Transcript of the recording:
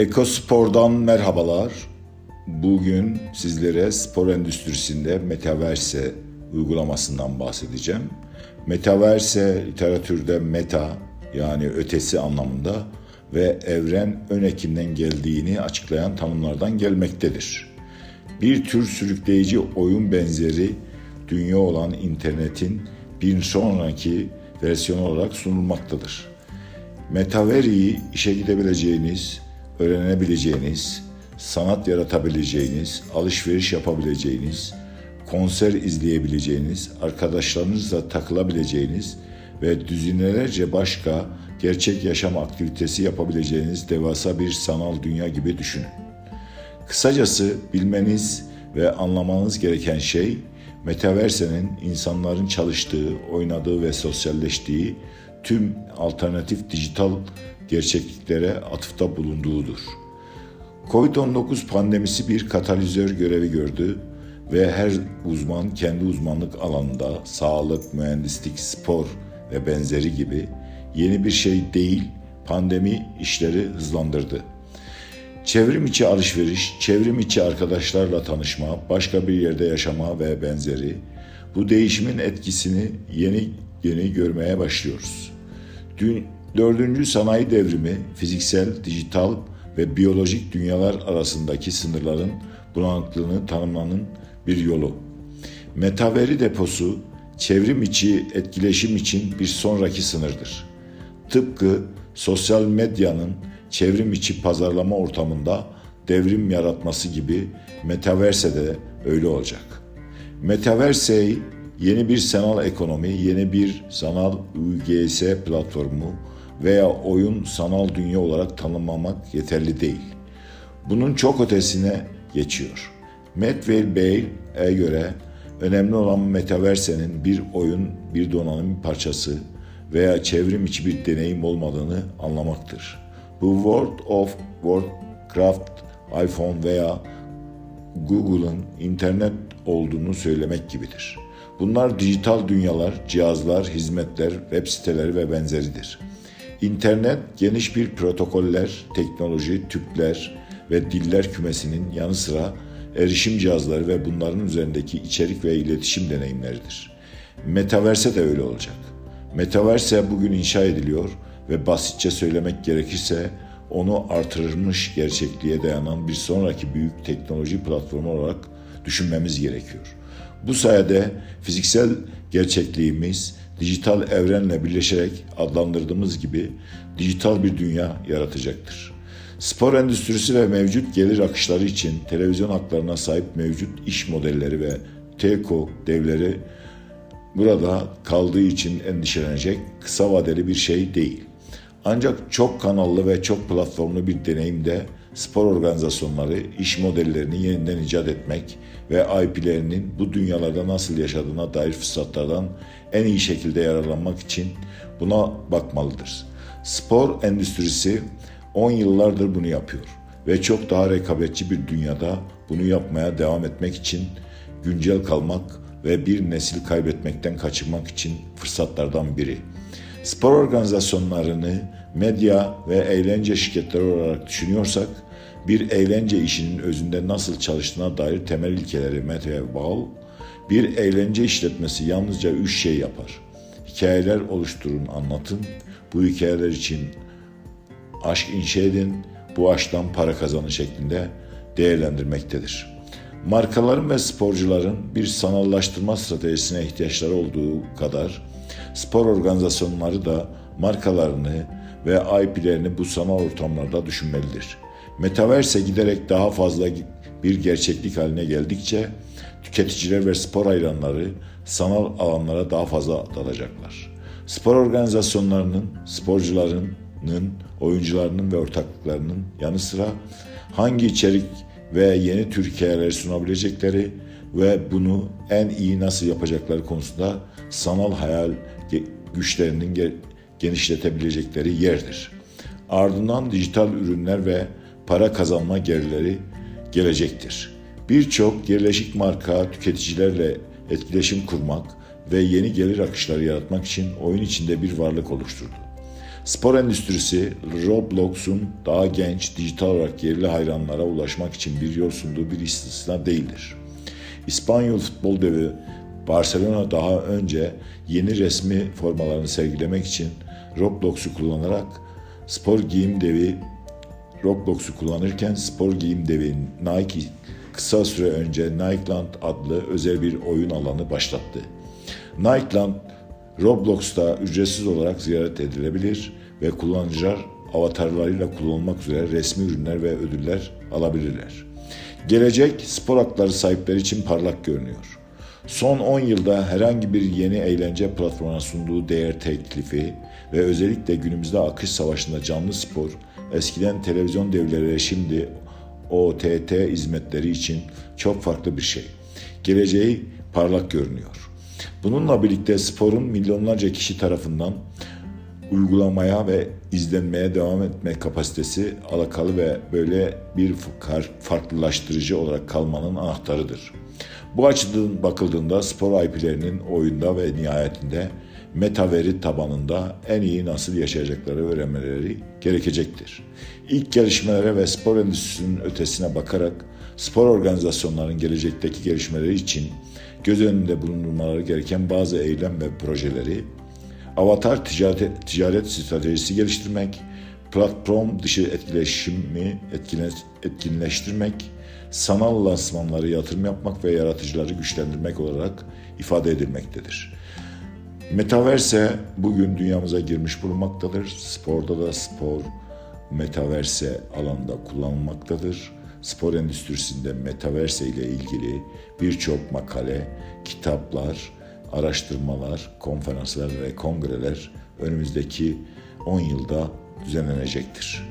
Ekospor'dan merhabalar. Bugün sizlere spor endüstrisinde Metaverse uygulamasından bahsedeceğim. Metaverse literatürde meta yani ötesi anlamında ve evren ön ekinden geldiğini açıklayan tanımlardan gelmektedir. Bir tür sürükleyici oyun benzeri dünya olan internetin bir sonraki versiyonu olarak sunulmaktadır. Metaveri'yi işe gidebileceğiniz, öğrenebileceğiniz, sanat yaratabileceğiniz, alışveriş yapabileceğiniz, konser izleyebileceğiniz, arkadaşlarınızla takılabileceğiniz ve düzinelerce başka gerçek yaşam aktivitesi yapabileceğiniz devasa bir sanal dünya gibi düşünün. Kısacası bilmeniz ve anlamanız gereken şey Metaverse'nin insanların çalıştığı, oynadığı ve sosyalleştiği tüm alternatif dijital gerçekliklere atıfta bulunduğudur. Covid-19 pandemisi bir katalizör görevi gördü ve her uzman kendi uzmanlık alanında sağlık, mühendislik, spor ve benzeri gibi yeni bir şey değil, pandemi işleri hızlandırdı. Çevrim içi alışveriş, çevrim içi arkadaşlarla tanışma, başka bir yerde yaşama ve benzeri bu değişimin etkisini yeni yeni görmeye başlıyoruz. Dün, dördüncü sanayi devrimi fiziksel, dijital ve biyolojik dünyalar arasındaki sınırların bulanıklığını tanımlanın bir yolu. Metaveri deposu çevrim içi etkileşim için bir sonraki sınırdır. Tıpkı sosyal medyanın çevrim içi pazarlama ortamında devrim yaratması gibi Metaverse de öyle olacak. Metaverse yeni bir sanal ekonomi, yeni bir sanal UGS platformu veya oyun sanal dünya olarak tanımlamak yeterli değil. Bunun çok ötesine geçiyor. Medveil Bey'e göre önemli olan Metaverse'nin bir oyun, bir donanım parçası veya çevrim içi bir deneyim olmadığını anlamaktır. Bu World of Warcraft, iPhone veya Google'ın internet olduğunu söylemek gibidir. Bunlar dijital dünyalar, cihazlar, hizmetler, web siteleri ve benzeridir. İnternet geniş bir protokoller, teknoloji, tüpler ve diller kümesinin yanı sıra erişim cihazları ve bunların üzerindeki içerik ve iletişim deneyimleridir. Metaverse de öyle olacak. Metaverse bugün inşa ediliyor ve basitçe söylemek gerekirse onu artırılmış gerçekliğe dayanan bir sonraki büyük teknoloji platformu olarak düşünmemiz gerekiyor. Bu sayede fiziksel gerçekliğimiz dijital evrenle birleşerek adlandırdığımız gibi dijital bir dünya yaratacaktır. Spor endüstrisi ve mevcut gelir akışları için televizyon haklarına sahip mevcut iş modelleri ve TECO devleri burada kaldığı için endişelenecek kısa vadeli bir şey değil. Ancak çok kanallı ve çok platformlu bir deneyimde spor organizasyonları iş modellerini yeniden icat etmek ve IP'lerinin bu dünyalarda nasıl yaşadığına dair fırsatlardan en iyi şekilde yararlanmak için buna bakmalıdır. Spor endüstrisi 10 yıllardır bunu yapıyor ve çok daha rekabetçi bir dünyada bunu yapmaya devam etmek için güncel kalmak ve bir nesil kaybetmekten kaçınmak için fırsatlardan biri. Spor organizasyonlarını medya ve eğlence şirketleri olarak düşünüyorsak, bir eğlence işinin özünde nasıl çalıştığına dair temel ilkeleri Matthew Ball, bir eğlence işletmesi yalnızca üç şey yapar. Hikayeler oluşturun, anlatın. Bu hikayeler için aşk inşa edin, bu aşktan para kazanın şeklinde değerlendirmektedir. Markaların ve sporcuların bir sanallaştırma stratejisine ihtiyaçları olduğu kadar spor organizasyonları da markalarını ve IP'lerini bu sanal ortamlarda düşünmelidir. Metaverse giderek daha fazla bir gerçeklik haline geldikçe tüketiciler ve spor hayranları sanal alanlara daha fazla dalacaklar. Spor organizasyonlarının, sporcularının, oyuncularının ve ortaklıklarının yanı sıra hangi içerik ve yeni tür hikayeler sunabilecekleri ve bunu en iyi nasıl yapacakları konusunda sanal hayal güçlerinin genişletebilecekleri yerdir. Ardından dijital ürünler ve para kazanma gelirleri gelecektir. Birçok yerleşik marka tüketicilerle etkileşim kurmak ve yeni gelir akışları yaratmak için oyun içinde bir varlık oluşturdu. Spor endüstrisi Roblox'un daha genç, dijital olarak yerli hayranlara ulaşmak için bir yol sunduğu bir istisna değildir. İspanyol futbol devi Barcelona daha önce yeni resmi formalarını sergilemek için Roblox'u kullanarak spor giyim devi Roblox'u kullanırken spor giyim devi Nike kısa süre önce Nikeland adlı özel bir oyun alanı başlattı. Nikeland Roblox'ta ücretsiz olarak ziyaret edilebilir ve kullanıcılar avatarlarıyla kullanılmak üzere resmi ürünler ve ödüller alabilirler. Gelecek spor hakları sahipleri için parlak görünüyor. Son 10 yılda herhangi bir yeni eğlence platformuna sunduğu değer teklifi ve özellikle günümüzde akış savaşında canlı spor, eskiden televizyon devleri şimdi OTT hizmetleri için çok farklı bir şey. Geleceği parlak görünüyor. Bununla birlikte sporun milyonlarca kişi tarafından uygulamaya ve izlenmeye devam etme kapasitesi alakalı ve böyle bir farklılaştırıcı olarak kalmanın anahtarıdır. Bu açıdan bakıldığında spor IP'lerinin oyunda ve nihayetinde metaveri tabanında en iyi nasıl yaşayacakları öğrenmeleri gerekecektir. İlk gelişmelere ve spor endüstrisinin ötesine bakarak spor organizasyonlarının gelecekteki gelişmeleri için göz önünde bulundurmaları gereken bazı eylem ve projeleri, avatar ticaret, ticaret stratejisi geliştirmek, platform dışı etkileşimi etkinleştirmek, sanal lansmanları yatırım yapmak ve yaratıcıları güçlendirmek olarak ifade edilmektedir. Metaverse bugün dünyamıza girmiş bulunmaktadır. Sporda da spor, metaverse alanda kullanılmaktadır. Spor endüstrisinde metaverse ile ilgili birçok makale, kitaplar, araştırmalar, konferanslar ve kongreler önümüzdeki 10 yılda düzenlenecektir.